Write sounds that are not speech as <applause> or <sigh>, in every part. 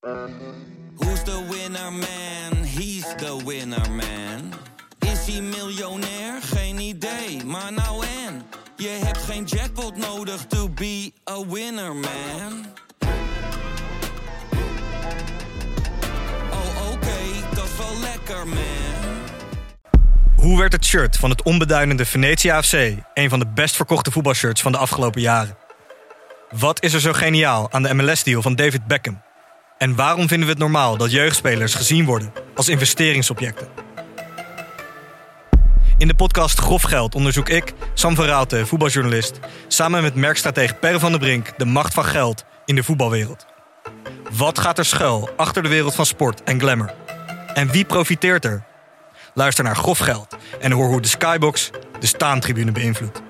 Who's the winner man? He's the winner man. Is hij miljonair? Geen idee, maar nou en. Je hebt geen jackpot nodig to be a winner man. Oh oké, dat is wel lekker man. Hoe werd het shirt van het onbeduidende Venetia FC een van de best verkochte voetbalshirts van de afgelopen jaren? Wat is er zo geniaal aan de MLS-deal van David Beckham? En waarom vinden we het normaal dat jeugdspelers gezien worden als investeringsobjecten? In de podcast Grof Geld onderzoek ik, Sam van voetbaljournalist, samen met merkstratege Per van der Brink de macht van geld in de voetbalwereld. Wat gaat er schuil achter de wereld van sport en glamour? En wie profiteert er? Luister naar Grof Geld en hoor hoe de Skybox de staantribune beïnvloedt.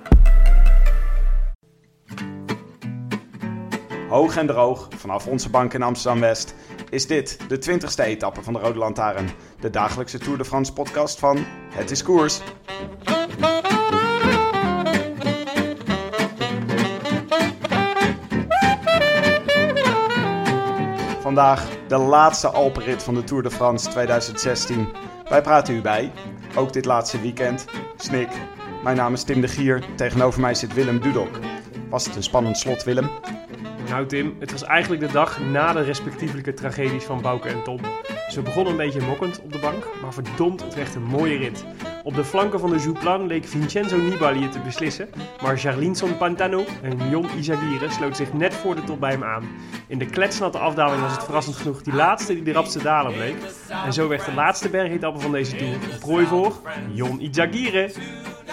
Hoog en droog, vanaf onze bank in Amsterdam-West, is dit de 20ste etappe van de Rode Lantaarn. De dagelijkse Tour de France podcast van Het is Koers. Vandaag de laatste Alpenrit van de Tour de France 2016. Wij praten u bij, ook dit laatste weekend. Snik, mijn naam is Tim de Gier, tegenover mij zit Willem Dudok. Was het een spannend slot, Willem? Nou Tim, het was eigenlijk de dag na de respectievelijke tragedies van Bouke en Tom. Ze begonnen een beetje mokkend op de bank, maar verdomd, het werd een mooie rit. Op de flanken van de Jouplan leek Vincenzo Nibali het te beslissen, maar Jarlinson Pantano en Jon Izagirre sloot zich net voor de top bij hem aan. In de kletsnatte afdaling was het verrassend genoeg die laatste die de rapste daler bleek. En zo werd de laatste bergetappe van deze Tour een prooi voor Jon Izagirre.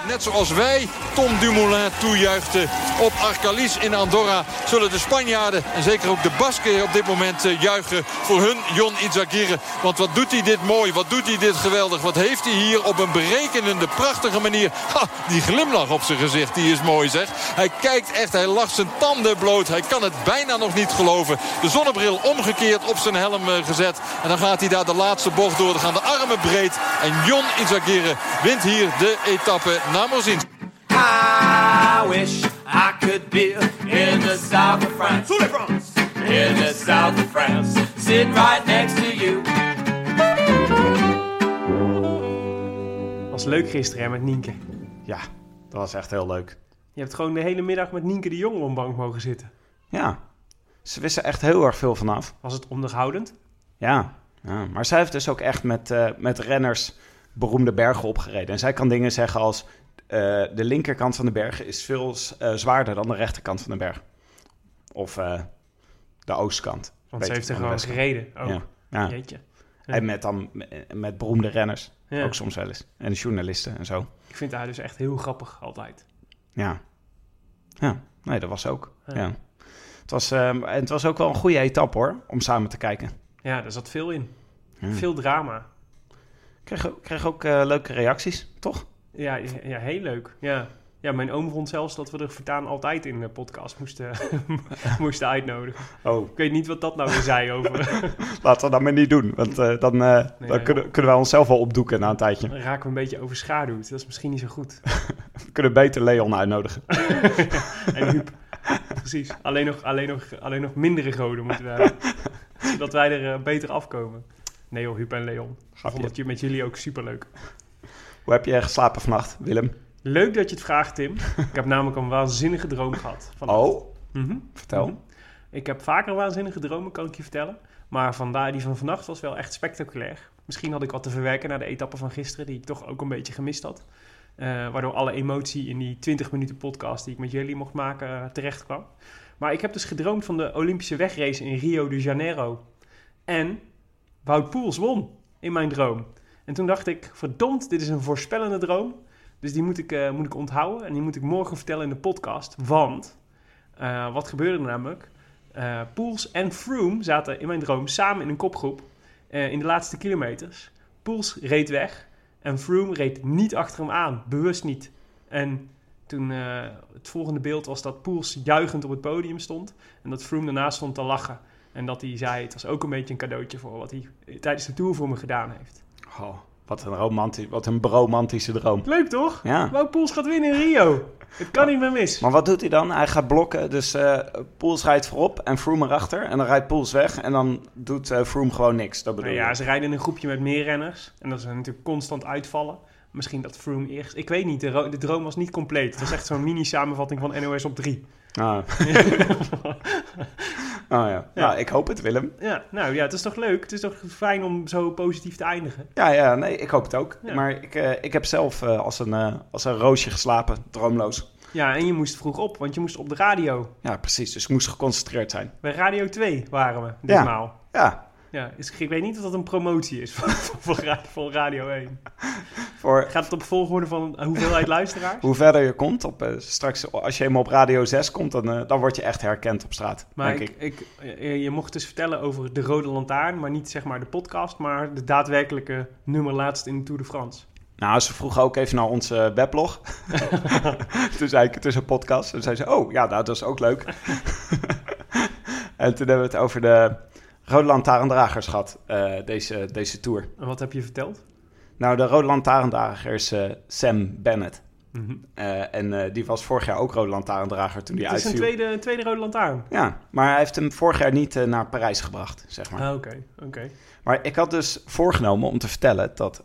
Net zoals wij Tom Dumoulin toejuichten op Arcalis in Andorra... zullen de Spanjaarden en zeker ook de Basken op dit moment eh, juichen voor hun Jon Izagirre. Want wat doet hij dit mooi, wat doet hij dit geweldig. Wat heeft hij hier op een berekenende, prachtige manier. Die glimlach op zijn gezicht, die is mooi zeg. Hij kijkt echt, hij lacht zijn tanden bloot. Hij kan het bijna nog niet geloven. De zonnebril omgekeerd op zijn helm eh, gezet. En dan gaat hij daar de laatste bocht door. Dan gaan de armen breed. En Jon Izagirre wint hier de etappe naar Morzin. I wish I could be in the south of France. In the south of France. Sitting right next to you. Was leuk gisteren hè, met Nienke. Ja, dat was echt heel leuk. Je hebt gewoon de hele middag met Nienke de Jong op een bank mogen zitten. Ja, ze wisten echt heel erg veel vanaf. Was het onderhoudend? Ja, ja. maar zij heeft dus ook echt met, eh, met renners beroemde bergen opgereden. En zij kan dingen zeggen als... eh, de linkerkant van de berg is veel eh, zwaarder dan de rechterkant van de berg. Of eh, de oostkant. Want ze heeft er gewoon gereden. Oh, Ja, ja. jeetje. En met, dan, met beroemde renners. Ja. Ook soms wel eens. En journalisten en zo. Ik vind haar dus echt heel grappig altijd. Ja. Ja, nee, dat was ook. Ja. Ja. Het, was, ehm, en het was ook wel een goede etappe hoor, om samen te kijken. Ja, daar zat veel in. Veel drama. Ik kreeg, ook- kreeg ook leuke reacties, toch? Ja, ja, heel leuk. Ja. ja, mijn oom vond zelfs dat we er voortaan altijd in de podcast moesten, <laughs> moesten uitnodigen. Oh, Ik weet niet wat dat nou weer zei over... <laughs> laten we dat maar niet doen. Want eh, dan, eh, dan kunnen, kunnen wij onszelf wel opdoeken na een tijdje. Dan raken we een beetje overschaduwd. Dat is misschien niet zo goed. <laughs> We kunnen beter Leon uitnodigen. En Huub. Precies. Alleen nog, alleen, nog, alleen nog mindere goden moeten we hebben. Zodat wij er eh, beter afkomen. Nee joh, Huub en Leon. Ik vond het met jullie ook superleuk. Hoe heb je geslapen vannacht, Willem? Leuk dat je het vraagt, Tim. Ik heb namelijk een waanzinnige droom gehad. vannacht. Oh, Mhm. vertel. Mhm. Ik heb vaker waanzinnige dromen, kan ik je vertellen. Maar vandaar die van vannacht was wel echt spectaculair. Misschien had ik wat te verwerken na de etappe van gisteren, die ik toch ook een beetje gemist had. Eh, waardoor alle emotie in die 20 minuten podcast die ik met jullie mocht maken eh, terecht kwam. Maar ik heb dus gedroomd van de Olympische wegrace in Rio de Janeiro. En Wout Poels won in mijn droom. En toen dacht ik, verdomd, dit is een voorspellende droom. Dus die moet ik, eh, moet ik onthouden en die moet ik morgen vertellen in de podcast. Want, eh, wat gebeurde er namelijk? Eh Poels en Froome zaten in mijn droom samen in een kopgroep in de laatste kilometers. Poels reed weg en Froome reed niet achter hem aan, bewust niet. En toen het volgende beeld was dat Poels juichend op het podium stond en dat Froome daarnaast stond te lachen. En dat hij zei, het was ook een beetje een cadeautje voor wat hij tijdens de Tour voor me gedaan heeft. Oh, Wat een, romantisch, wat een romantische droom. Leuk toch? Ja. Wout Poels gaat winnen in Rio. Het kan niet meer mis. Maar wat doet hij dan? Hij gaat blokken. Dus eh Poels rijdt voorop en Froome erachter. En dan rijdt Poels weg. En dan doet eh Froome gewoon niks. Dat bedoel Nou ik. ja, ze rijden in een groepje met meer renners. En dat is natuurlijk constant uitvallen. Misschien dat Froome eerst... Ik weet niet, de droom was niet compleet. Het was echt zo'n mini-samenvatting van NOS op 3. Ah. <laughs> <laughs> oh ja. Nou, ik hoop het, Willem. Ja, nou ja, het is toch leuk? Het is toch fijn om zo positief te eindigen? Ja, ja, nee, ik hoop het ook. Ja. Maar ik, eh, ik heb zelf eh, als, een, eh, als een roosje geslapen, droomloos. Ja, en je moest vroeg op, want je moest op de radio. Ja, precies. Dus ik moest geconcentreerd zijn. Bij Radio 2 waren we, ditmaal. Ja, Ja, dus ik weet niet of dat een promotie is <laughs> voor, voor, ra- voor Radio 1. voor Gaat het op volgorde van hoeveelheid luisteraars? hoe verder je komt, op, eh, straks als je helemaal op Radio 6 komt, dan, eh, dan word je echt herkend op straat, Maar denk ik, ik. ik, je, je mocht dus vertellen over de Rode Lantaarn, maar niet zeg maar de podcast, maar de daadwerkelijke nummer laatst in de Tour de France. Nou, ze vroegen ook even naar onze weblog. <laughs> toen zei ik, het is een podcast. En zei ze, oh, ja, nou, dat is ook leuk. <laughs> en toen hebben we het over de Rode Lantaarndragers gehad, eh, deze, deze tour. En wat heb je verteld? Nou, de Rode Lantaarndrager is eh, Sam Bennett. Mhm. Eh, en die was vorig jaar ook Rode Lantaarndrager toen hij Het is een uitviel. tweede, tweede Rode Lantaarn. Ja, maar hij heeft hem vorig jaar niet naar Parijs gebracht, zeg maar. Ah, Oké, oké. Maar ik had dus voorgenomen om te vertellen dat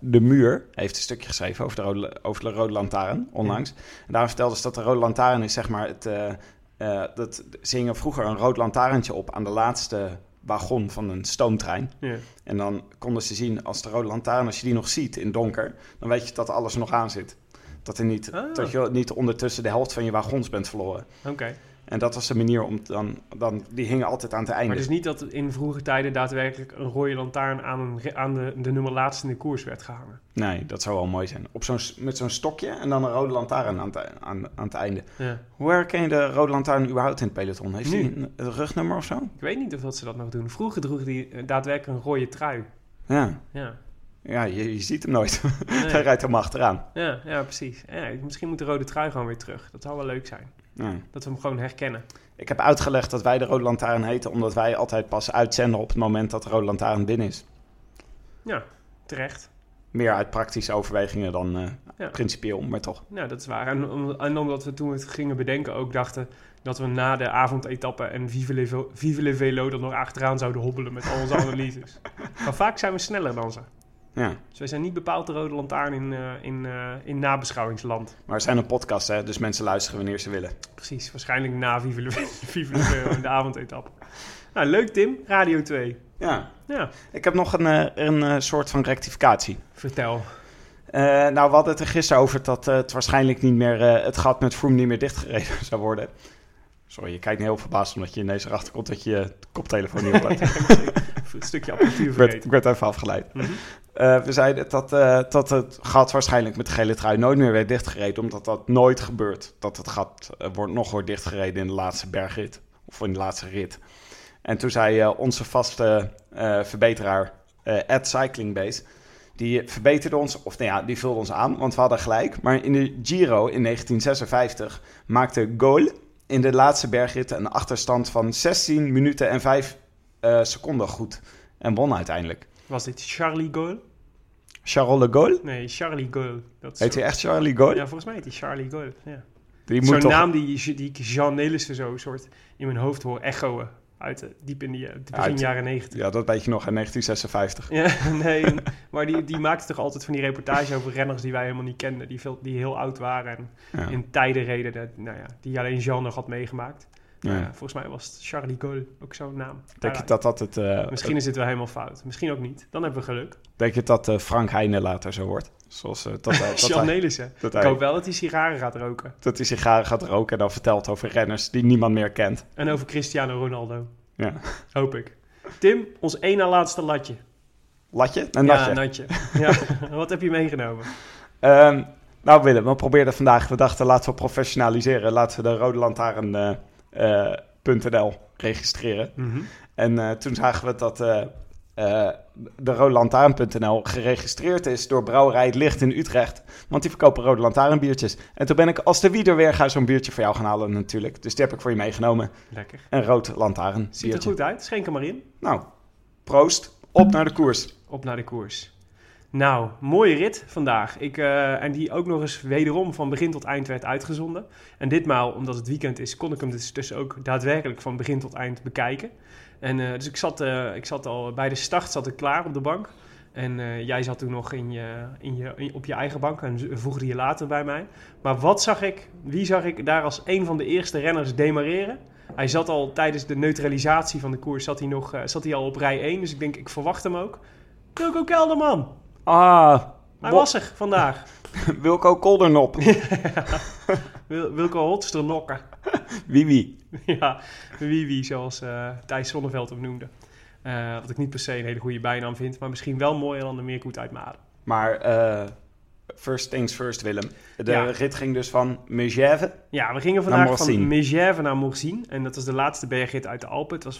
De Muur heeft een stukje geschreven over de Rode, over de rode Lantaarn onlangs. En daarom vertelde ze dat de Rode Lantaarn is zeg maar het... eh, dat ze hingen vroeger een rood lantaarntje op aan de laatste wagon van een stoomtrein. Ja. En dan konden ze zien als de rode lantaarn, als je die nog ziet in donker, dan weet je dat alles nog aan zit. Dat, er niet, Ah. dat je niet ondertussen de helft van je wagons bent verloren. Oké. En dat was de manier om dan, dan die hingen altijd aan het einde. Maar dus niet dat in vroege tijden daadwerkelijk een rode lantaarn aan, een, aan de, de nummer laatste in de koers werd gehangen. Nee, dat zou wel mooi zijn. Op zo'n, met zo'n stokje en dan een rode lantaarn aan het, e- aan, aan het einde. Ja. Hoe herken je de rode lantaarn überhaupt in het peloton? Heeft hij een, een rugnummer of zo? Ik weet niet of dat ze dat nog doen. Vroeger droeg hij eh, daadwerkelijk een rode trui. Ja, Ja, ja je, je ziet hem nooit. Nee. <laughs> Hij rijdt helemaal achteraan. ja, ja precies. Ja, misschien moet de rode trui gewoon weer terug. Dat zou wel leuk zijn. Ja. Dat we hem gewoon herkennen. Ik heb uitgelegd dat wij de rode lantaarn heten... omdat wij altijd pas uitzenden op het moment dat de rode lantaarn binnen is. Ja, terecht. Meer uit praktische overwegingen dan eh, Ja. principieel, maar toch. Nou, dat is waar. En, om- en omdat we toen we het gingen bedenken ook dachten dat we na de avondetappe en Vive le, Vive le Velo er nog achteraan zouden hobbelen met al onze <laughs> analyses. maar vaak zijn we sneller dan ze. Ja. Dus wij zijn niet bepaald de rode lantaarn in, eh, in, eh, in nabeschouwingsland. Maar we zijn een podcast, hè, dus mensen luisteren wanneer ze willen. Precies, waarschijnlijk na Vive en <laughs> de avondetappe. Nou, leuk Tim, Radio 2. Ja. Ja, Ik heb nog een, eh, een soort van rectificatie. vertel. Nou, we hadden het er gisteren over dat het waarschijnlijk niet meer... het gat met Froome niet meer dichtgereden <laughs> zou worden. Sorry, je kijkt me heel verbaasd omdat je ineens erachter komt dat je je koptelefoon niet oplaat. <laughs> <laughs> Een stukje apparatuur ik, werd, ik vergeten. werd even afgeleid. Mhm. Eh, we zeiden dat, eh, dat het gat waarschijnlijk met de gele trui nooit meer werd dichtgereden, omdat dat nooit gebeurt. Dat het gat eh, wordt, nog wordt dichtgereden in de laatste bergrit, of in de laatste rit. En toen zei onze vaste verbeteraar, at Cyclingbase, die verbeterde ons, of nou ja, die vulde ons aan, want we hadden gelijk. Maar in de Giro in 1956 maakte Gol in de laatste bergrit een achterstand van 16 minuten en 5 eh, seconden goed. En won uiteindelijk. Was dit Charlie Gaulle? Charles de Gaulle? Nee, Charlie. Dat is Heet zo- hij echt Charlie Gaulle? Ja, volgens mij heet hij Charlie Gaulle. Ja. Zo'n toch... naam die, die ik Jean Nelissen zo soort in mijn hoofd hoor echoen. Uit de, diep in die eh, begin Uit- jaren negentig. Ja, dat weet je nog in 1956. Ja, <laughs> nee, maar die, die maakte toch altijd van die reportage over renners die wij helemaal niet kenden. Die, veel, die heel oud waren en Ja. in tijden reden dat, nou ja, die alleen Jean nog had meegemaakt. Ja. Ja, volgens mij was het Charlie Gaulle ook zo'n naam. Denk je dat dat het... eh, Misschien is het wel helemaal fout. Misschien ook niet. Dan hebben we geluk. Denk je dat eh, Frank Heijnen later zo wordt? Zoals eh, dat, <laughs> dat, Jean Nelissen. Ik hoop wel dat hij sigaren gaat roken. dat hij sigaren gaat roken en dan vertelt over renners die niemand meer kent. En over Cristiano Ronaldo. Ja. Hoop ik. Tim, ons één na laatste latje. Latje? Een ja, natje. natje. Ja, <laughs> wat heb je meegenomen? Ehm, nou Willem, we probeerden vandaag, we dachten laten we professionaliseren. Laten we de Rode Lantaarn eh, .nl registreren. Mhm. En eh, toen zagen we dat eh, de Rode Lantaarn.nl geregistreerd is door Brouwerij Het Licht in Utrecht. Want die verkopen Rode Lantaarnbiertjes. En toen ben ik als de wieder weer ga zo'n biertje voor jou gaan halen natuurlijk. Dus die heb ik voor je meegenomen. Lekker. Een Rood Lantaarn Ziet er goed uit. Schenk hem maar in. Nou, proost. Op naar de koers. Op naar de koers. Nou, mooie rit vandaag. Ik, eh, en die ook nog eens wederom van begin tot eind werd uitgezonden. En ditmaal, omdat het weekend is, kon ik hem dus, dus ook daadwerkelijk van begin tot eind bekijken. En eh, dus ik zat, eh, ik zat al bij de start zat ik klaar op de bank. En jij zat toen nog in je, in je, op je eigen bank en voegde je later bij mij. Maar wat zag ik, wie zag ik daar als een van de eerste renners demareren? Hij zat al tijdens de neutralisatie van de koers zat hij nog, zat hij al op rij 1. Dus ik denk, ik verwacht hem ook. Wilco Kelderman, Ah, hij was er vandaag. <laughs> Wilco Koldernop. <laughs> Wil, Wilco Holsternokker. wie wie? ja, wie, zoals eh, Thijs Zonneveld hem noemde. Eh, wat ik niet per se een hele goede bijnaam vind, maar misschien wel mooier dan de Meerkoet uit. Maar eh, first things first, Willem. De Ja. rit ging dus van Megève. Ja, we gingen vandaag van. Megève naar Morzine. En dat was de laatste bergrit uit de Alpen. Het was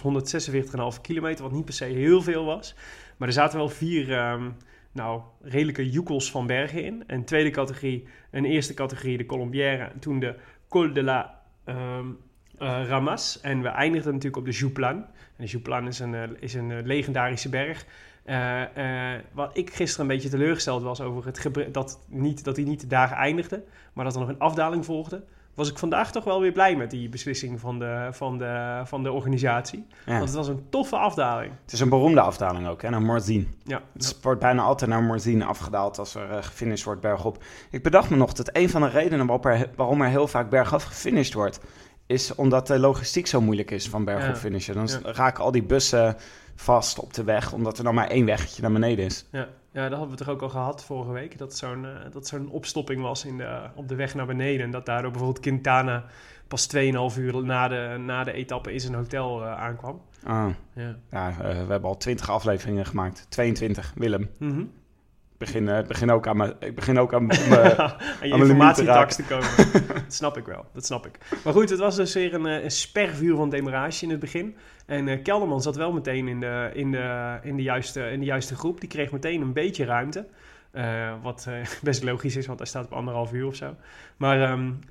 146,5 kilometer, wat niet per se heel veel was. Maar er zaten wel vier ehm, nou, redelijke joekels van bergen in. Een tweede categorie, een eerste categorie, de Colombière. En toen de Col de la ehm, eh, Ramas. En we eindigden natuurlijk op de Jouplan. En de Jouplan is een, eh, is een eh, legendarische berg. Wat ik gisteren een beetje teleurgesteld was over het dat, niet, dat hij niet daar eindigde, maar dat er nog een afdaling volgde, was ik vandaag toch wel weer blij met die beslissing van de, van de, van de organisatie. Ja. Want het was een toffe afdaling. Het is een beroemde afdaling ook, hè, naar Morzine. Ja, Het wordt bijna altijd naar Morzine afgedaald als er uh, gefinished wordt bergop. Ik bedacht me nog dat een van de redenen waarop er, waarom er heel vaak bergaf gefinished wordt, is omdat de logistiek zo moeilijk is van bergop Ja. finishen. Dan raken al die bussen vast op de weg, omdat er dan maar één weggetje naar beneden is. ja. ja, dat hadden we toch ook al gehad vorige week. Dat zo'n eh, dat zo'n opstopping was in de, op de weg naar beneden. En dat daardoor bijvoorbeeld Quintana pas 2,5 uur na de, na de etappe in zijn hotel eh, aankwam. Ah, Ja. ja, eh, we hebben al 20 afleveringen gemaakt. 22, Willem. Mhm. Begin, eh, ik begin ook aan mijn... Ik begin ook aan <laughs> mijn... je informatietax te komen. <laughs> dat snap ik wel, dat snap ik. Maar goed, het was dus weer een, eh, een spervuur van demarage in het begin. En eh, Kelderman zat wel meteen in de, in, de, in, de juiste, in de juiste groep. Die kreeg meteen een beetje ruimte. Eh, wat eh, <laughs> best logisch is, want hij staat op anderhalf uur of zo. Maar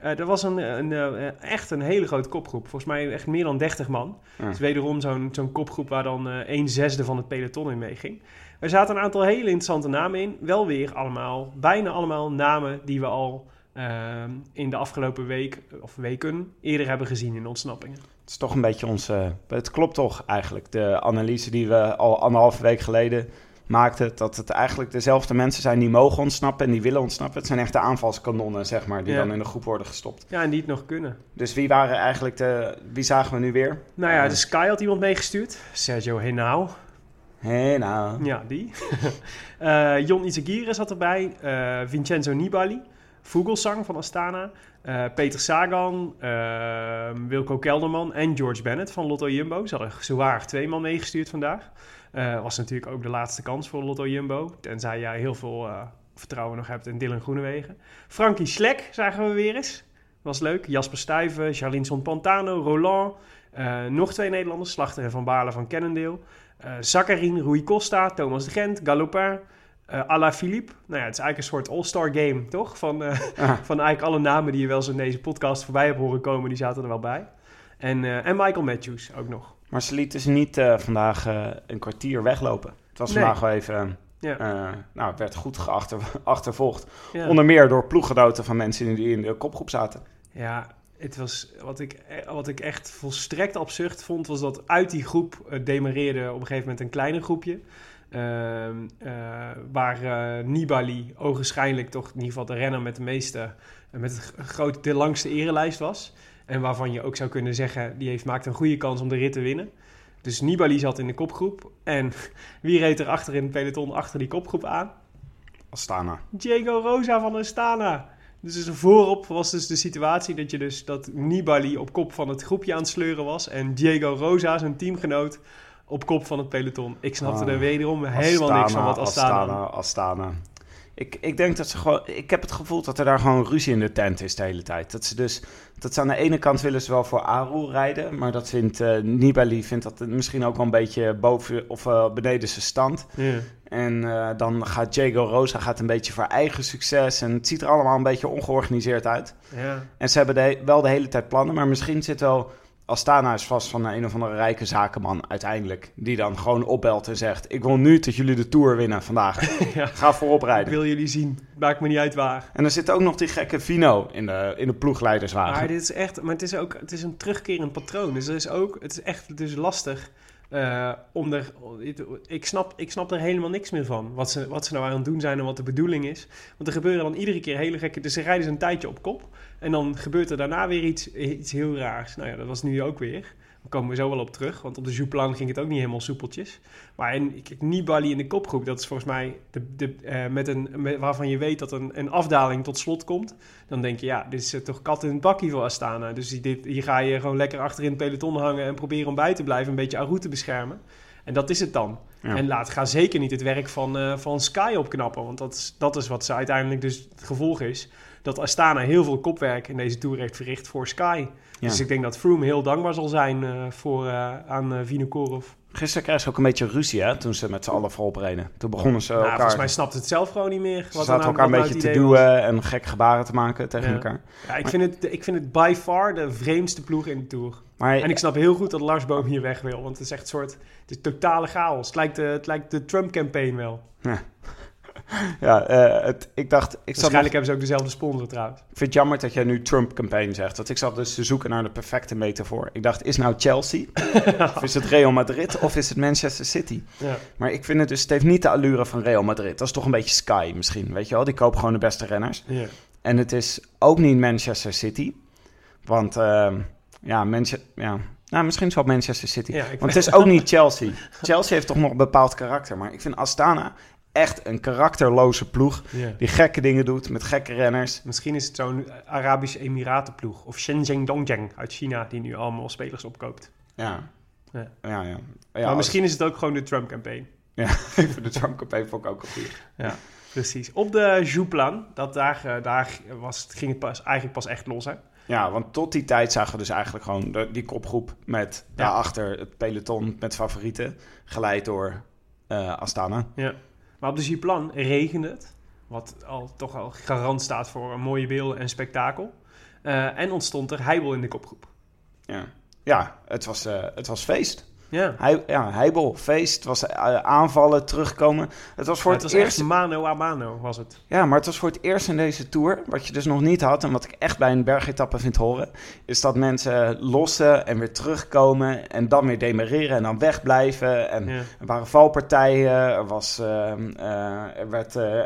eh, er was een, een, echt een hele grote kopgroep. Volgens mij echt meer dan 30 man. Ja. Dus wederom zo'n zo'n kopgroep waar dan een zesde van het peloton in meeging. Er zaten een aantal hele interessante namen in. Wel weer allemaal, bijna allemaal namen die we al ehm, in de afgelopen week of weken eerder hebben gezien in ontsnappingen. Het is toch een beetje onze... Het klopt toch eigenlijk, de analyse die we al anderhalve week geleden maakten... dat het eigenlijk dezelfde mensen zijn die mogen ontsnappen en die willen ontsnappen. Het zijn echt de aanvalskanonnen, zeg maar, die Ja. dan in de groep worden gestopt. Ja, en die het nog kunnen. Dus wie waren eigenlijk de... Wie zagen we nu weer? Nou ja, Eh, de Sky had iemand meegestuurd. Sergio Henao. Nou... Ja, die. <laughs> Eh Jon Izagirre zat erbij. eh, Vincenzo Nibali. Vogelsang van Astana. Peter Sagan. Wilco Kelderman. En George Bennett van Lotto Jumbo. Ze hadden zwaar twee man meegestuurd vandaag. Eh, was natuurlijk ook de laatste kans voor Lotto Jumbo. Tenzij jij heel veel eh, vertrouwen nog hebt in Dylan Groenewegen. Frankie Slek zagen we weer eens. Was leuk. Jasper Stuyven, Charlinson Pantano, Roland. eh, nog twee Nederlanders. Slachter en Van Baarle van Cannondale. Zakharine, Rui Costa, Thomas de Gent, Galopin, Ala Philippe. Nou ja, het is eigenlijk een soort all-star game, toch? Van, Ah. <laughs> van eigenlijk alle namen die je wel eens in deze podcast voorbij hebt horen komen, die zaten er wel bij. En, en Michael Matthews ook nog. Maar ze lieten ze niet eh, vandaag eh, een kwartier weglopen. Het was Nee. vandaag wel even... Ja. eh, nou, het werd goed geachter, <laughs> achtervolgd. Ja. Onder meer door ploeggenoten van mensen die in de kopgroep zaten. Ja, het was, wat, ik, wat ik echt volstrekt absurd vond, was dat uit die groep demareerde op een gegeven moment een kleiner groepje. Ehm, eh, waar Nibali ogenschijnlijk toch in ieder geval de renner met de meeste, met het g- groot, de langste erelijst was. En waarvan je ook zou kunnen zeggen, die heeft, maakt een goede kans om de rit te winnen. Dus Nibali zat in de kopgroep. En <laughs> wie reed er achter in het peloton achter die kopgroep aan? Astana. Diego Rosa van Astana. Dus, dus voorop was dus de situatie dat je dus dat Nibali op kop van het groepje aan het sleuren was en Diego Rosa, zijn teamgenoot, op kop van het peloton. Ik snapte Ah, er wederom helemaal niks van wat Astana. Astana, Astana. Ik, ik denk dat ze gewoon... Ik heb het gevoel dat er daar gewoon ruzie in de tent is de hele tijd. Dat ze dus... Dat ze aan de ene kant willen ze wel voor Aru rijden. Maar dat vindt eh, Nibali vindt dat misschien ook wel een beetje boven of eh, beneden zijn stand. En eh, dan gaat Diego Rosa gaat een beetje voor eigen succes. En het ziet er allemaal een beetje ongeorganiseerd uit. En ze hebben de, wel de hele tijd plannen. Maar misschien zit wel Astana is vast van een of andere rijke zakenman uiteindelijk. Die dan gewoon opbelt en zegt... Ik wil nu dat jullie de Tour winnen vandaag. <laughs> Ja. Ga voorop Ik rijden. wil jullie zien. Maakt me niet uit waar. En er zit ook nog die gekke Vino in de, in de ploegleiderswagen. Maar dit is echt, maar het is ook, het is een terugkerend patroon. Dus er is ook, het is echt dus lastig eh, om er, ik snap, ik snap er helemaal niks meer van. Wat ze, wat ze nou aan het doen zijn en wat de bedoeling is. Want er gebeuren dan iedere keer hele gekke, dus ze rijden ze een tijdje op kop. En dan gebeurt er daarna weer iets, iets heel raars. Nou ja, dat was nu ook weer. Daar komen we zo wel op terug, want op de Jouplan ging het ook niet helemaal soepeltjes. Maar in, kijk, Nibali in de kopgroep, dat is volgens mij de, de, eh, met een, met- waarvan je weet dat een, een afdaling tot slot komt. Dan denk je, ja, dit is eh, toch kat in het bakkie voor Astana. Dus die- dit, hier ga je gewoon lekker achter in het peloton hangen en proberen om bij te blijven, een beetje Aru te beschermen. En dat is het dan. Ja. En laat, ga zeker niet het werk van, eh, van Sky opknappen, want dat is, dat is wat ze uiteindelijk dus het gevolg is. Dat Astana heel veel kopwerk in deze Tour heeft verricht voor Sky. Ja. Dus ik denk dat Froome heel dankbaar zal zijn eh, voor, eh, aan uh, Vinokourov. Gisteren kregen ze ook een beetje ruzie, hè, toen ze met z'n allen voorop reden. Toen begonnen ze Nou, elkaar... volgens mij snapt het zelf gewoon niet meer. ze zaten nou- elkaar een nou beetje het te duwen en gek gebaren te maken tegen Ja. elkaar. Ja, ik, vind het, ik vind het by far de vreemdste ploeg in de Tour. Maar En ik snap heel goed dat Lars Boom hier weg wil. Want het is echt een soort... Het is totale chaos. Het lijkt de, het lijkt de Trump-campaign wel. ja, <laughs> eh, het, ik dacht... Ik, nog- Waarschijnlijk hebben ze ook dezelfde sponsor trouwens. ik vind het jammer dat jij nu Trump-campaign zegt. Want ik zat dus te zoeken naar de perfecte metafoor. Ik dacht, is nou Chelsea? <laughs> of is het Real Madrid? Of is het Manchester City? Ja. Maar ik vind het dus... Het heeft niet de allure van Real Madrid. Dat is toch een beetje Sky misschien, weet je wel? Die kopen gewoon de beste renners. Ja. En het is ook niet Manchester City. Want ehm, ja, Manchester... Ja, nou, misschien is het wel Manchester City. Ja, Want het is ook niet Chelsea. Chelsea heeft toch nog een bepaald karakter. Maar ik vind Astana echt een karakterloze ploeg. Die gekke dingen doet met gekke renners. Misschien is het zo'n Arabische Emiratenploeg. Of Shenzhen Dongjiang uit China. Die nu allemaal spelers opkoopt. Ja. Ja. Ja, ja. maar als- misschien is het ook gewoon de Trump-campaign. Ja, <laughs> voor de Trump campaign vond ik ook een goeie. Ja, precies. Op de Jouplan, dat daar, eh, daar was, ging het pas, eigenlijk pas echt los, hè? Ja, want tot die tijd zagen we dus eigenlijk gewoon de- die kopgroep met daarachter het peloton met favorieten. Geleid door eh, Astana. Ja. Maar op de Jouplan regende het. Wat al, toch al garant staat voor een mooie beelden en spektakel. Eh, en ontstond er heibel in de kopgroep. Ja, ja het, was, eh, het was feest. Ja, Hij, ja, heibel, feest. Het was eh, aanvallen, terugkomen. Het was voor het het, was eerst... mano a mano was het. Ja, maar het was voor het eerst in deze Tour, wat je dus nog niet had... en wat ik echt bij een bergetappe vind horen... is dat mensen lossen en weer terugkomen... en dan weer demereren en dan wegblijven. En Ja. er waren valpartijen, er, was, ehm, eh, er werd eh,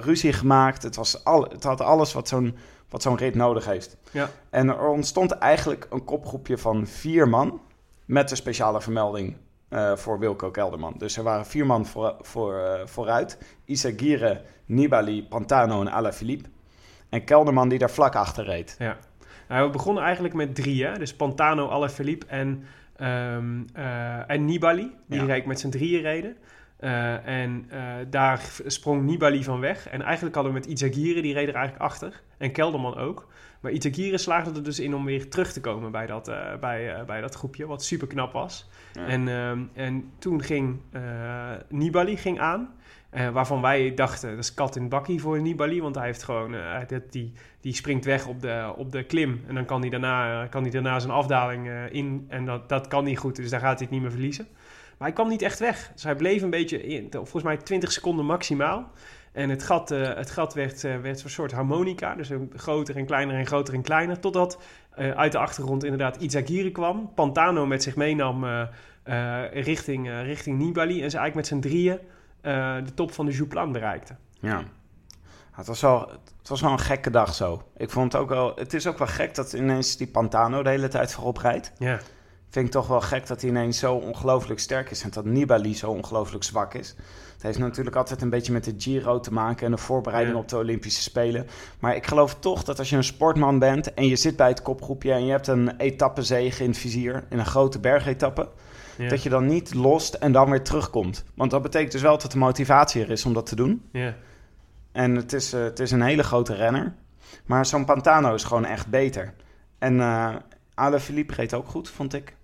ruzie gemaakt. Het, was al, het had alles wat zo'n, wat zo'n rit nodig heeft. Ja. En er ontstond eigenlijk een kopgroepje van vier man... met een speciale vermelding eh, voor Wilco Kelderman. Dus er waren vier man voor, voor, eh, vooruit. Isagire, Nibali, Pantano en Alaphilippe. En Kelderman die daar vlak achter reed. Ja. Nou, we begonnen eigenlijk met drie, hè? Dus Pantano, Alaphilippe en, ehm, eh, en Nibali. Die Ja. reed met z'n drieën reden. En daar sprong Nibali van weg. En eigenlijk hadden we met Izagirre, die reed er eigenlijk achter. En Kelderman ook. Maar Izagirre slaagde er dus in om weer terug te komen bij dat, eh, bij, eh, bij dat groepje. Wat super knap was. Ja. En, ehm, en toen ging eh, Nibali ging aan. waarvan wij dachten, dat is kat in bakkie voor Nibali. Want hij heeft gewoon, die, die springt weg op de, op de klim. En dan kan hij daarna, kan hij daarna zijn afdaling in. En dat, dat kan niet goed, dus daar gaat hij het niet meer verliezen. Maar hij kwam niet echt weg. Dus hij bleef een beetje, in, volgens mij 20 seconden maximaal. En het gat, eh, het gat werd, eh, werd een soort harmonica. Dus een groter en kleiner en groter en kleiner. Totdat eh, uit de achtergrond inderdaad Izagirre kwam. Pantano met zich meenam richting, richting Nibali. En ze eigenlijk met z'n drieën de top van de Jouplan bereikte. Ja. Het was, wel, het was wel een gekke dag zo. Ik vond het ook wel... Het is ook wel gek dat ineens die Pantano de hele tijd voorop rijdt. Ja, Vind ik toch wel gek dat hij ineens zo ongelooflijk sterk is. En dat Nibali zo ongelooflijk zwak is. Het heeft natuurlijk altijd een beetje met de Giro te maken... en de voorbereiding Ja. op de Olympische Spelen. Maar ik geloof toch dat als je een sportman bent... en je zit bij het kopgroepje... en je hebt een etappezege in het vizier... in een grote bergetappe... ja, dat je dan niet lost en dan weer terugkomt. Want dat betekent dus wel dat de motivatie er is om dat te doen. ja. En het is, eh, het is een hele grote renner. Maar zo'n Pantano is gewoon echt beter. En eh Alaphilippe reed ook goed, vond ik.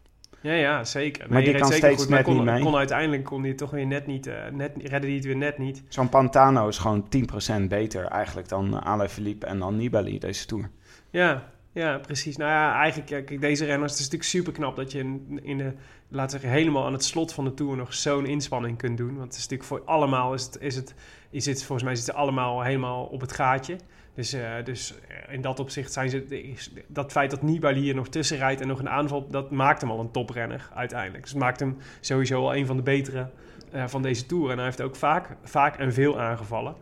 Ja, ja, zeker. Maar die kan zeker steeds goed, net kon, niet mee. Kon uiteindelijk kon hij toch weer net niet, eh, net, redde hij het weer net niet. Zo'n Pantano is gewoon 10% beter eigenlijk dan Alaphilippe en dan Nibali deze Tour. Ja, Ja, precies. Nou ja, eigenlijk, kijk, deze renners, het is natuurlijk super knap dat je in, in de, laten we zeggen, helemaal aan het slot van de Tour nog zo'n inspanning kunt doen. Want het is natuurlijk voor allemaal, is het, is het, is het volgens mij zitten allemaal helemaal op het gaatje. Dus, eh, dus in dat opzicht zijn ze, dat feit dat Nibali hier nog tussen rijdt en nog een aanval, dat maakt hem al een toprenner uiteindelijk. Dus het maakt hem sowieso al een van de betere eh, van deze Tour. En hij heeft ook vaak, vaak en veel aangevallen.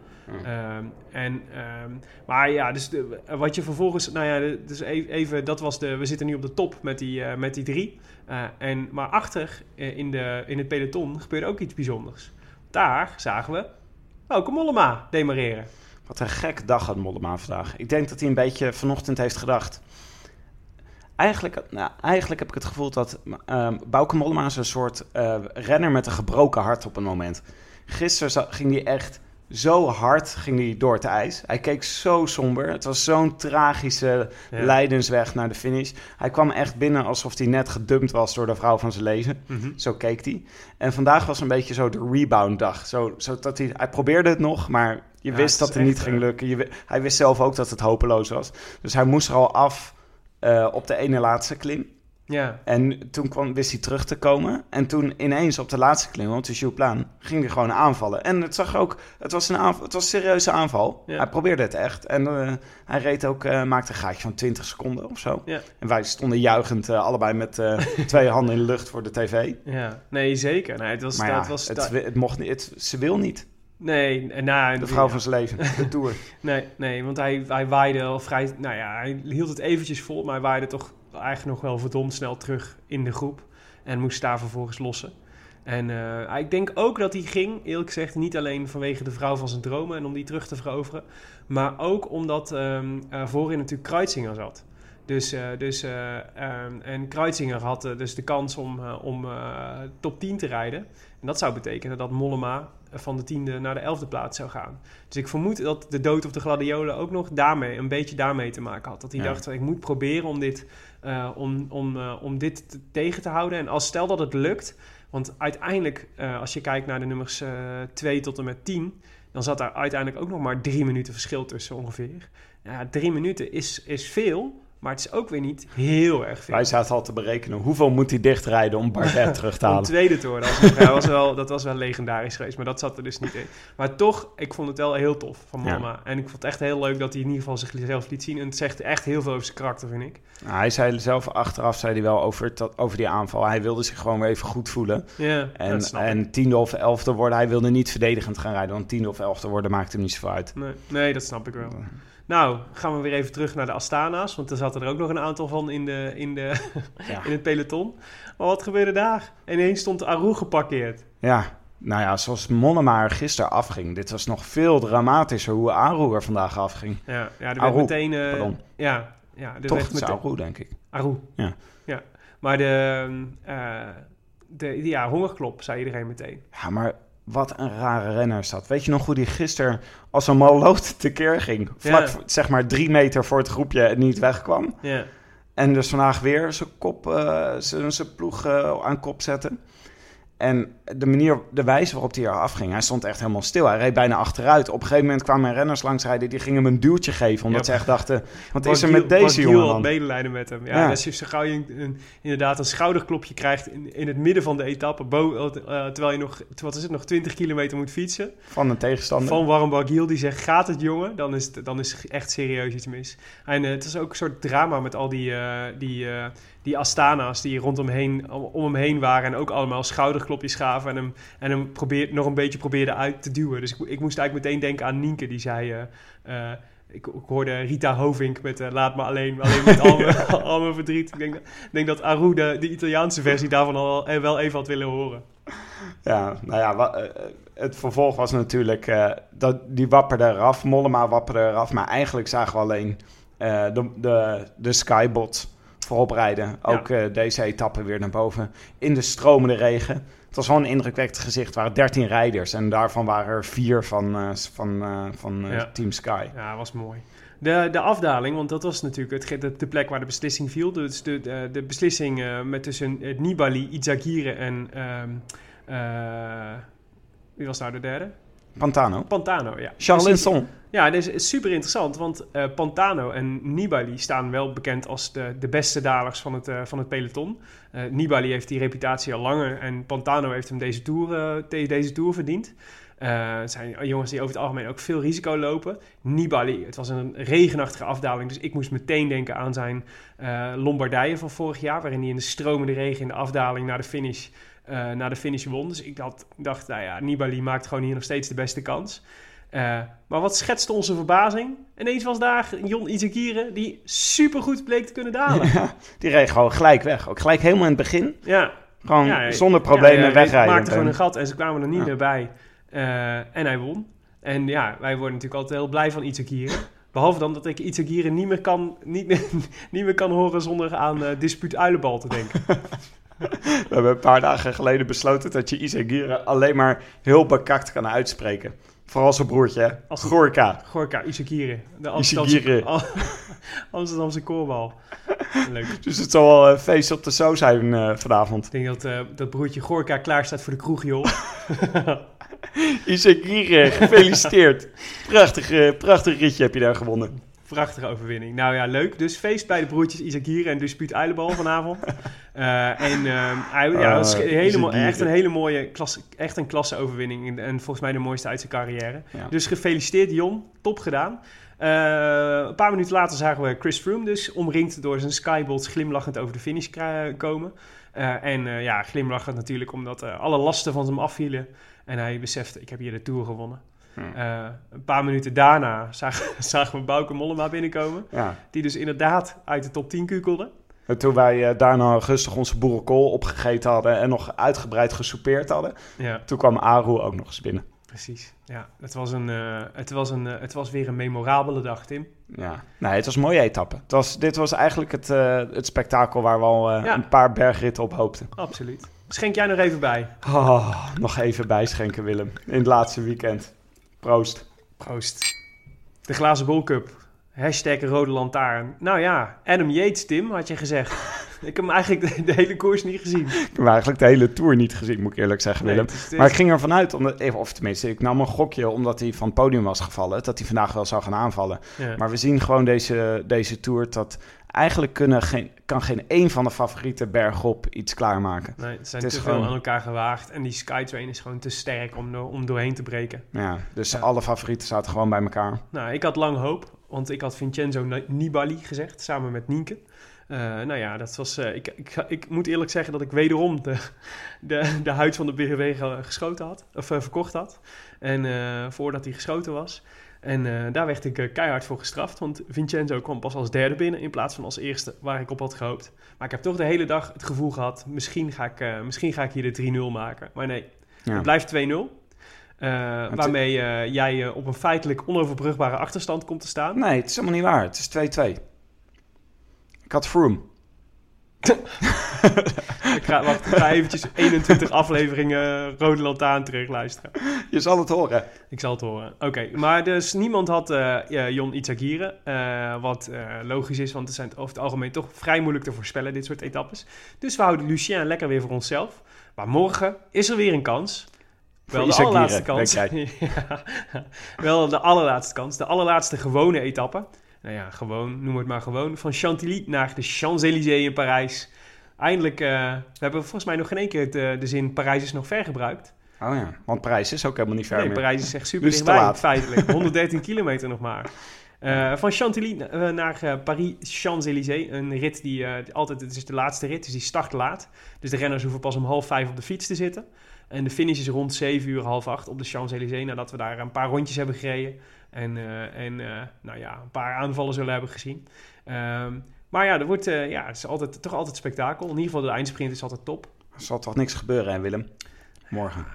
Ehm, en, ehm, maar ja, dus de, wat je vervolgens, nou ja, dus even, dat was de, we zitten nu op de top met die, eh, met die drie. Eh, en, maar achter eh, in, de, in het peloton gebeurde ook iets bijzonders. Daar zagen we Bauke Mollema demareren. Wat een gek dag had Mollema vandaag. Ik denk dat hij een beetje vanochtend heeft gedacht. Eigenlijk, nou, eigenlijk heb ik het gevoel dat ehm Bauke Mollema is een soort eh, renner met een gebroken hart op een moment. Gisteren ging hij echt zo hard ging hij door het ijs. Hij keek zo somber. Het was zo'n tragische Ja. lijdensweg naar de finish. Hij kwam echt binnen alsof hij net gedumpt was door de vrouw van zijn leven. Mhm. Zo keek hij. En vandaag was een beetje zo de rebound dag. Zo, zo dat hij, hij probeerde het nog, maar je Ja, wist dat het niet echt, ging eh, lukken. Je, hij wist zelf ook dat het hopeloos was. Dus hij moest er al af eh, op de ene laatste klim. Ja, En toen kwam, wist hij terug te komen. En toen ineens op de laatste klim, op de Jouplaan, ging hij gewoon aanvallen. En het zag ook, het was een, aanval, het was een serieuze aanval. Ja. Hij probeerde het echt. En eh, hij reed ook, eh, maakte een gaatje van 20 seconden of zo. Ja. En wij stonden juichend eh, allebei met <laughs> twee handen in de lucht voor de tv. ja. Nee, zeker. Nee, het was, Maar ja, dat was, het, het mocht niet, het, ze wil niet. nee, nou, De vrouw van zijn leven, de <laughs> Tour. Nee, nee, want hij, hij waaide al vrij... Nou ja, hij hield het eventjes vol, maar hij waaide toch eigenlijk nog wel verdomd snel terug in de groep. En moest daar vervolgens lossen. En eh, ik denk ook dat hij ging, eerlijk gezegd, niet alleen vanwege de vrouw van zijn dromen en om die terug te veroveren. Maar ook omdat eh, voorin natuurlijk Kreuzinger zat. Dus, eh, dus, eh, ehm, en Kreuzinger had dus de kans om, om top 10 te rijden. En dat zou betekenen dat Mollema van de tiende naar de elfde plaats zou gaan. Dus ik vermoed dat de dood of de gladiolen ook nog daarmee, een beetje daarmee te maken had. Dat hij Ja. dacht, ik moet proberen om dit, eh, om, om, eh, om dit te- tegen te houden. En als stel dat het lukt, want uiteindelijk, eh, als je kijkt naar de nummers 2 tot en met 10, dan zat daar uiteindelijk ook nog maar drie minuten verschil tussen ongeveer. Ja, drie minuten is, is veel, maar het is ook weer niet heel erg veel. Wij zaten al te berekenen hoeveel moet hij dichtrijden om Bardet <laughs> terug te halen. tweede te worden. alsnog. Ja, dat, was wel, dat was wel legendarisch geweest, maar dat zat er dus niet in. Maar toch, ik vond het wel heel tof van Ja. Mollema. En ik vond het echt heel leuk dat hij in ieder geval zichzelf liet zien. En het zegt echt heel veel over zijn karakter, vind ik. Nou, hij zei zelf achteraf zei hij wel over, over die aanval. Hij wilde zich gewoon weer even goed voelen. Ja, En, dat snap ik. en tiende of elfde worden, hij wilde niet verdedigend gaan rijden. Want tiende of elfde worden maakt hem niet zoveel uit. Nee, nee, dat snap ik wel. Nou, gaan we weer even terug naar de Astana's. Want er zaten er ook nog een aantal van in, de, in, de, <laughs> Ja. <laughs> in het peloton. Maar wat gebeurde daar? Ineens stond Aru geparkeerd. Ja, nou ja, zoals Mollema er gisteren afging. Dit was nog veel dramatischer hoe Aru er vandaag afging. Ja, ja er werd Aru, meteen... eh, pardon. Ja, ja er Toch, werd meteen... Aru, denk ik. Aru. Ja. ja. Maar de, eh, de ja, hongerklop, zei iedereen meteen. Ja, maar wat een rare renner is dat. Weet je nog hoe die gisteren als een malloot tekeer ging? Vlak, zeg maar drie meter voor het groepje en niet wegkwam. Ja, En dus vandaag weer zijn kop, zijn, zijn ploeg eh, aan kop zetten. En de manier, de wijze waarop hij er afging, hij stond echt helemaal stil. Hij reed bijna achteruit. Op een gegeven moment kwamen er renners langs rijden, die gingen hem een duwtje geven. Omdat Ja. ze echt dachten, wat is er Giel- met deze jongen had medelijden met hem. Ja, Ja. Dus zo gauw je een, een- inderdaad een schouderklopje krijgt in, in het midden van de etappe... Bo, eh, terwijl je nog, wat is het, nog 20 kilometer moet fietsen... Van een tegenstander. van Warren Barguil die zegt, gaat het jongen? Dan is, het, dan is echt serieus iets mis. En eh, het is ook een soort drama met al die, eh, die, eh, die Astana's die rondom heen, om, hem heen waren... en ook allemaal schouderklopjes gaven en hem, en hem probeer, nog een beetje probeerden uit te duwen. Dus ik, ik moest eigenlijk meteen denken aan Nienke, die zei... eh, eh, ik, ik hoorde Rita Hovink met eh, Laat me alleen, alleen met al mijn, <laughs> <laughs> al mijn verdriet. Ik denk, denk dat Aru de, de Italiaanse versie daarvan al wel even had willen horen. Ja, nou ja, wa- eh, het vervolg was natuurlijk, dat, die wapperde eraf, Mollema wapperde eraf. Maar eigenlijk zagen we alleen de, de, de Skybot voorop rijden. Ook eh, deze etappe weer naar boven in de stromende regen. Het was wel een indrukwekkend gezicht. Waren 13 rijders en daarvan waren er vier van, eh, van, eh, van Ja. Team Sky. Ja, was mooi. De, de afdaling, want dat was natuurlijk het, de, de plek waar de beslissing viel. Dus de, de, de beslissing met tussen Nibali, Izagirre en... ehm, eh, wie was nou de derde? Pantano. Pantano, ja. Charles. Linson. Ja, dit is super interessant, want eh, Pantano en Nibali staan wel bekend als de, de beste dalers van het, eh, van het peloton. Eh, Nibali heeft die reputatie al langer en Pantano heeft hem deze tour, de- deze tour verdiend. Het zijn jongens die over het algemeen ook veel risico lopen. Nibali, het was een regenachtige afdaling, dus ik moest meteen denken aan zijn Lombardije van vorig jaar, waarin hij in de stromende regen in de afdaling naar de finish, naar de finish won. Dus ik had, dacht, nou ja, Nibali maakt gewoon hier nog steeds de beste kans. Eh, maar wat schetste onze verbazing? Ineens was daar Jon Izagirre die supergoed bleek te kunnen dalen. Ja, die reed gewoon gelijk weg. Ook gelijk helemaal in het begin. Ja, Gewoon Ja, zonder problemen ja, hij wegrijden. maakte gewoon een gat en ze kwamen er niet meer bij. Eh, en hij won. En ja, wij worden natuurlijk altijd heel blij van Izagirre. Behalve dan dat ik Izagirre niet meer kan, niet, meer- <laughs> niet meer kan horen zonder aan eh dispuut uilenbal te denken. <laughs> We hebben een paar dagen geleden besloten dat je Isagire alleen maar heel bekakt kan uitspreken. Vooral zijn broertje, hè? Als Gorka. Gorka Izagirre. De Amsterdamse, <laughs> Amsterdamse koorbal. Leuk. Dus het zal wel een feest op de zo zijn eh, vanavond. Ik denk dat eh, dat broertje Gorka klaar staat voor de kroeg, joh. <laughs> Isagire, gefeliciteerd. prachtig, eh, prachtig ritje heb je daar gewonnen. Prachtige overwinning. Nou ja, leuk. Dus feest bij de broertjes Izagirre en Dispuut Uilenbal vanavond. <laughs> Eh, en ehm, hij, ja, dat is een hele mo- Izagirre. echt een hele mooie klasse, echt een klasse overwinning. En, en volgens mij de mooiste uit zijn carrière. Ja. Dus gefeliciteerd Jon, top gedaan. Eh, een paar minuten later zagen we Chris Froome dus omringd door zijn skybots glimlachend over de finish komen. Eh, en eh, ja, glimlachend natuurlijk omdat eh, alle lasten van hem afvielen. En hij besefte, ik heb hier de Tour gewonnen. Eh, een paar minuten daarna zagen, <laughs> zagen we Bauke Mollema binnenkomen. Ja. Die dus inderdaad uit de top 10 kukelde. En toen wij eh, daarna rustig onze boerenkool opgegeten hadden en nog uitgebreid gesoupeerd hadden, Ja, toen kwam Aru ook nog eens binnen. precies. Ja, het was, een, eh, het, was een, eh, het was weer een memorabele dag, Tim. Ja. Nee, het was een mooie etappe. Het was, dit was eigenlijk het, eh, het spektakel waar we al eh, Ja. een paar bergritten op hoopten. Absoluut. Schenk jij nog even bij. Oh, nog even bijschenken, Willem. In het laatste weekend. Proost. Proost. De glazen bolcup. Hashtag rode lantaarn. Nou ja, Adam Yates, Tim, had je gezegd. <laughs> Ik heb hem eigenlijk de, de hele koers niet gezien. Ik heb eigenlijk de hele Tour niet gezien, moet ik eerlijk zeggen, Willem. is- Maar ik ging ervan uit, omdat, even- of tenminste, ik nam een gokje omdat hij van het podium was gevallen, dat hij vandaag wel zou gaan aanvallen. ja. Maar we zien gewoon deze, deze Tour dat eigenlijk kunnen geen, kan geen één van de favorieten bergop iets klaarmaken. Nee, het zijn het te veel gewoon- aan elkaar gewaagd. En die Skytrain is gewoon te sterk om, om doorheen te breken. Ja, dus Ja. alle favorieten zaten gewoon bij elkaar. Nou, ik had lang hoop, want ik had Vincenzo Ni- Nibali gezegd, samen met Nienke. Eh, nou ja, dat was, eh, ik, ik, ik moet eerlijk zeggen dat ik wederom de, de, de huid van de BGW ge- geschoten had, of eh, verkocht had. En voordat hij geschoten was. En eh, daar werd ik eh, keihard voor gestraft, want Vincenzo kwam pas als derde binnen in plaats van als eerste, waar ik op had gehoopt. Maar ik heb toch de hele dag het gevoel gehad, misschien ga ik, eh, misschien ga ik hier de 3-0 maken. Maar nee, Ja. het blijft 2-0. Eh, waarmee jij op een feitelijk onoverbrugbare achterstand komt te staan. Nee, het is helemaal niet waar. Het is 2-2. Ik had Froome. <laughs> Ik ga, wacht, ik ga eventjes 21 afleveringen Rode Lantaarn terugluisteren. Je zal het horen. Ik zal het horen. Oké, maar dus niemand had ja, Jon Izagirre. eh, wat eh, logisch is, want het zijn over het algemeen toch vrij moeilijk te voorspellen, dit soort etappes. Dus we houden Lucien lekker weer voor onszelf. Maar morgen is er weer een kans. Wel de allerlaatste kans. <laughs> Ja, wel de allerlaatste kans. De allerlaatste gewone etappe. Nou ja, gewoon, noem het maar gewoon. Van Chantilly naar de Champs-Élysées in Parijs. Eindelijk, eh, we hebben volgens mij nog geen één keer de, de zin Parijs is nog ver gebruikt. Oh ja, want Parijs is ook helemaal niet ver Nee, meer. Parijs is echt super Dus dichtbij, feitelijk. <laughs> 113 kilometer nog maar. Eh, van Chantilly eh, naar eh, Paris Champs-Élysées. Een rit die eh, altijd, het is de laatste rit, dus die start laat. Dus de renners hoeven pas om half vijf op de fiets te zitten. En de finish is rond 7 uur, half acht op de Champs-Élysées. Nadat we daar een paar rondjes hebben gereden. En, eh, en eh, nou ja, een paar aanvallen zullen hebben gezien. Ehm, maar ja, er wordt, eh, ja, het is altijd, toch altijd spektakel. In ieder geval de eindsprint is altijd top. Er zal toch niks gebeuren, hè, Willem? Morgen.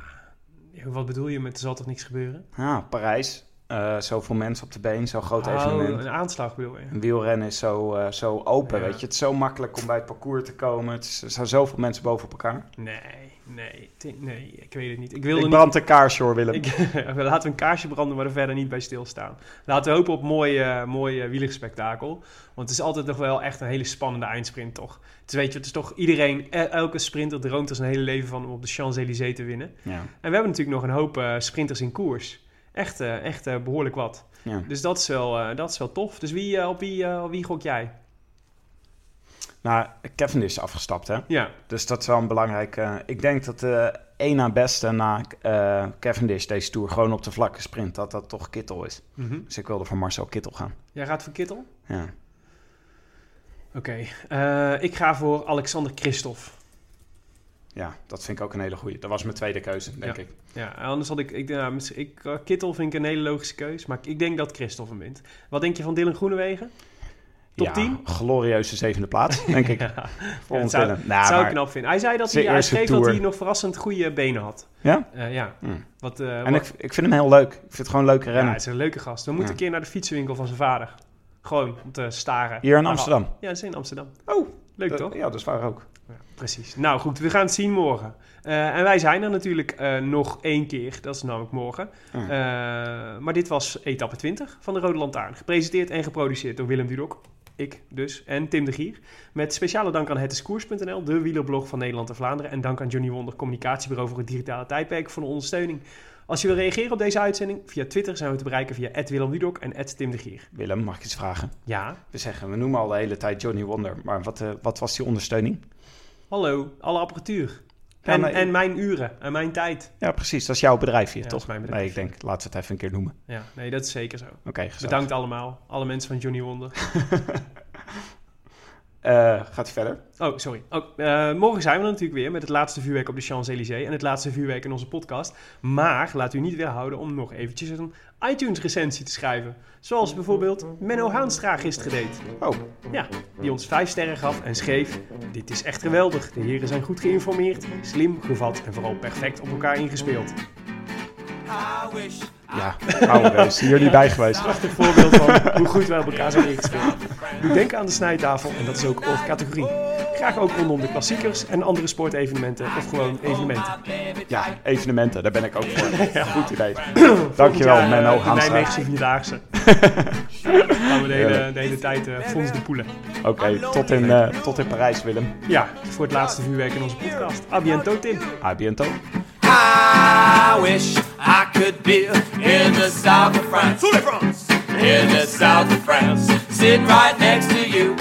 Ja, Wat bedoel je met er zal toch niks gebeuren? Ja, Parijs. Eh, zoveel mensen op de been, zo'n groot Oh, evenement. een aanslag bedoel je? Een wielrennen is zo, zo open, Ja. weet je. Het is zo makkelijk om bij het parcours te komen. Het is, er zijn zoveel mensen boven op elkaar. Nee, nee, nee, ik weet het niet. Ik wilde Ik niet... brand een kaarsje hoor, Willem. Ik, <laughs> laten we een kaarsje branden, maar er verder niet bij stilstaan. Laten we hopen op mooi, eh mooi eh, wielerspektakel. Want het is altijd nog wel echt een hele spannende eindsprint, toch? Het is, weet je, het is toch iedereen, el- elke sprinter droomt er zijn hele leven van om op de Champs-Élysées te winnen. Ja. En we hebben natuurlijk nog een hoop eh, sprinters in koers. Echt, echt eh, behoorlijk wat. Ja. Dus dat is wel, dat is wel tof. Dus wie, op, wie, op wie gok jij? Nou, Kevin is afgestapt, hè? Ja, Dus dat is wel een belangrijk... eh, ik denk dat de één na beste na eh Cavendish deze Tour gewoon op de vlakke sprint... dat dat toch Kittel is. Mhm. Dus ik wilde voor Marcel Kittel gaan. jij gaat voor Kittel? Ja. Oké. Eh, ik ga voor Alexander Christophe. ja, dat vind ik ook een hele goeie. Dat was mijn tweede keuze, denk Ja. ik. Ja, anders had ik... ik, nou, ik eh, Kittel vind ik een hele logische keus. Maar ik denk dat Christophe hem wint. Wat denk je van Dylan Groenewegen? Top ja, 10? glorieuze zevende plaats, denk ik. <laughs> Ja, Voor Ja, ons zou. Nou, zou ik knap vinden. Hij zei dat hij, hij schreef dat hij nog verrassend goede benen had. Ja? Eh, ja. Hmm. Wat, eh, En wat- ik, ik vind hem heel leuk. Ik vind het gewoon een leuke ja, rennen. hij is een leuke gast. We moeten Ja. een keer naar de fietsenwinkel van zijn vader. Gewoon om te staren. Hier in Amsterdam. Ja, dat is in Amsterdam. Oh, Leuk dat- toch? Ja, dat is waar ook. Ja, precies. Nou goed, we gaan het zien morgen. Eh, en wij zijn er natuurlijk nog één keer. Dat is namelijk morgen. Ja. Maar dit was etappe 20 van de Rode Lantaarn. Gepresenteerd en geproduceerd door Willem Dudok. Ik dus. En Tim de Gier. Met speciale dank aan hetdiscours.nl, de wielerblog van Nederland en Vlaanderen. En dank aan Johnny Wonder, communicatiebureau voor het digitale tijdperk, voor de ondersteuning. Als je wil reageren op deze uitzending, via Twitter zijn we te bereiken via Willem Dudok en Tim de Gier. Willem, mag ik iets vragen? Ja, We zeggen, we noemen al de hele tijd Johnny Wonder. Maar wat, eh, wat was die ondersteuning? hallo, alle apparatuur. En, en mijn uren en mijn tijd. Ja, precies. Dat is jouw bedrijf hier, Ja, toch? dat is mijn bedrijf. Nee, ik denk, laten we het even een keer noemen. Ja, nee, dat is zeker zo. Oké. Bedankt allemaal, alle mensen van Johnny Wonder. <laughs> Eh, gaat u verder? Oh, sorry. Oh, eh, morgen zijn we er natuurlijk weer met het laatste vuurwerk op de Champs-Élysées en het laatste vuurwerk in onze podcast. Maar laat u niet weerhouden om nog eventjes een iTunes-recensie te schrijven. Zoals bijvoorbeeld Menno Haanstra gisteren deed. Oh, Ja, die ons vijf sterren gaf en schreef... Dit is echt geweldig. De heren zijn goed geïnformeerd, slim gevat en vooral perfect op elkaar ingespeeld. I wish ja. Oude. Hier niet bij geweest. Prachtig voorbeeld van hoe goed wij op elkaar zijn ingespeeld. Doe denken aan de snijtafel en dat is ook onze categorie. Graag ook rondom de klassiekers en andere sportevenementen of gewoon evenementen. Ja, evenementen. Daar ben ik ook voor. Goed idee. Dankjewel, jaar, eh, Menno De Haanstra. Nijmeegse Vierdaagse. <laughs> gaan we de hele, de hele tijd uh, Fons de Poelen. Oké, tot, in, eh, tot in Parijs, Willem. Ja, voor het laatste vuurwerk in onze podcast. A biento, Tim. A biento. I wish I could be in the south of France. In the south of France. Sitting right next to you.